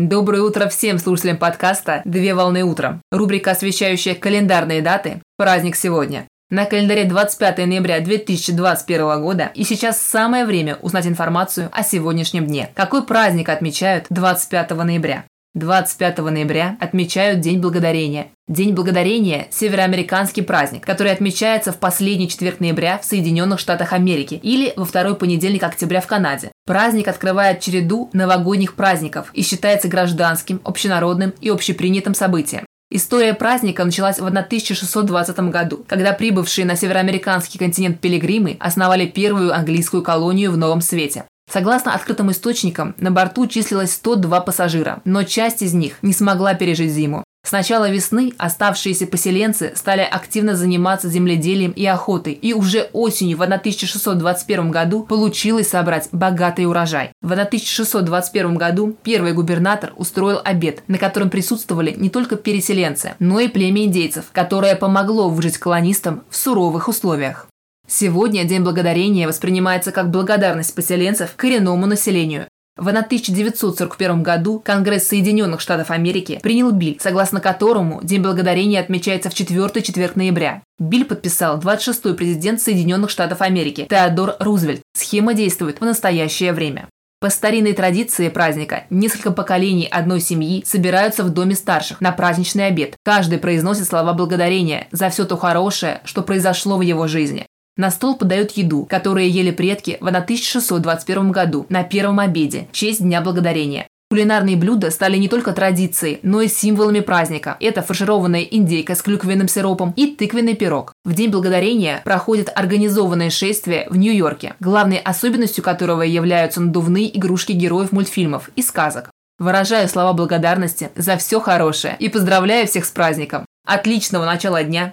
Доброе утро всем слушателям подкаста «Две волны утром». Рубрика, освещающая календарные даты «Праздник сегодня». На календаре 25 ноября 2021 года и сейчас самое время узнать информацию о сегодняшнем дне. Какой праздник отмечают 25 ноября? 25 ноября отмечают День Благодарения. День Благодарения – североамериканский праздник, который отмечается в последний четверг ноября в Соединенных Штатах Америки или во второй понедельник октября в Канаде. Праздник открывает череду новогодних праздников и считается гражданским, общенародным и общепринятым событием. История праздника началась в 1620 году, когда прибывшие на североамериканский континент пилигримы основали первую английскую колонию в Новом Свете. Согласно открытым источникам, на борту числилось 102 пассажира, но часть из них не смогла пережить зиму. С начала весны оставшиеся поселенцы стали активно заниматься земледелием и охотой, и уже осенью в 1621 году получилось собрать богатый урожай. В 1621 году первый губернатор устроил обед, на котором присутствовали не только переселенцы, но и племя индейцев, которое помогло выжить колонистам в суровых условиях. Сегодня День Благодарения воспринимается как благодарность поселенцев коренному населению. В 1941 году Конгресс Соединенных Штатов Америки принял биль, согласно которому День Благодарения отмечается в четвертый четверг ноября. Биль подписал 26-й президент Соединенных Штатов Америки Теодор Рузвельт. Схема действует в настоящее время. По старинной традиции праздника несколько поколений одной семьи собираются в доме старших на праздничный обед. Каждый произносит слова благодарения за все то хорошее, что произошло в его жизни. На стол подают еду, которую ели предки в 1621 году на первом обеде, в честь Дня Благодарения. Кулинарные блюда стали не только традицией, но и символами праздника. Это фаршированная индейка с клюквенным сиропом и тыквенный пирог. В День Благодарения проходит организованное шествие в Нью-Йорке, главной особенностью которого являются надувные игрушки героев мультфильмов и сказок. Выражаю слова благодарности за все хорошее и поздравляю всех с праздником. Отличного начала дня!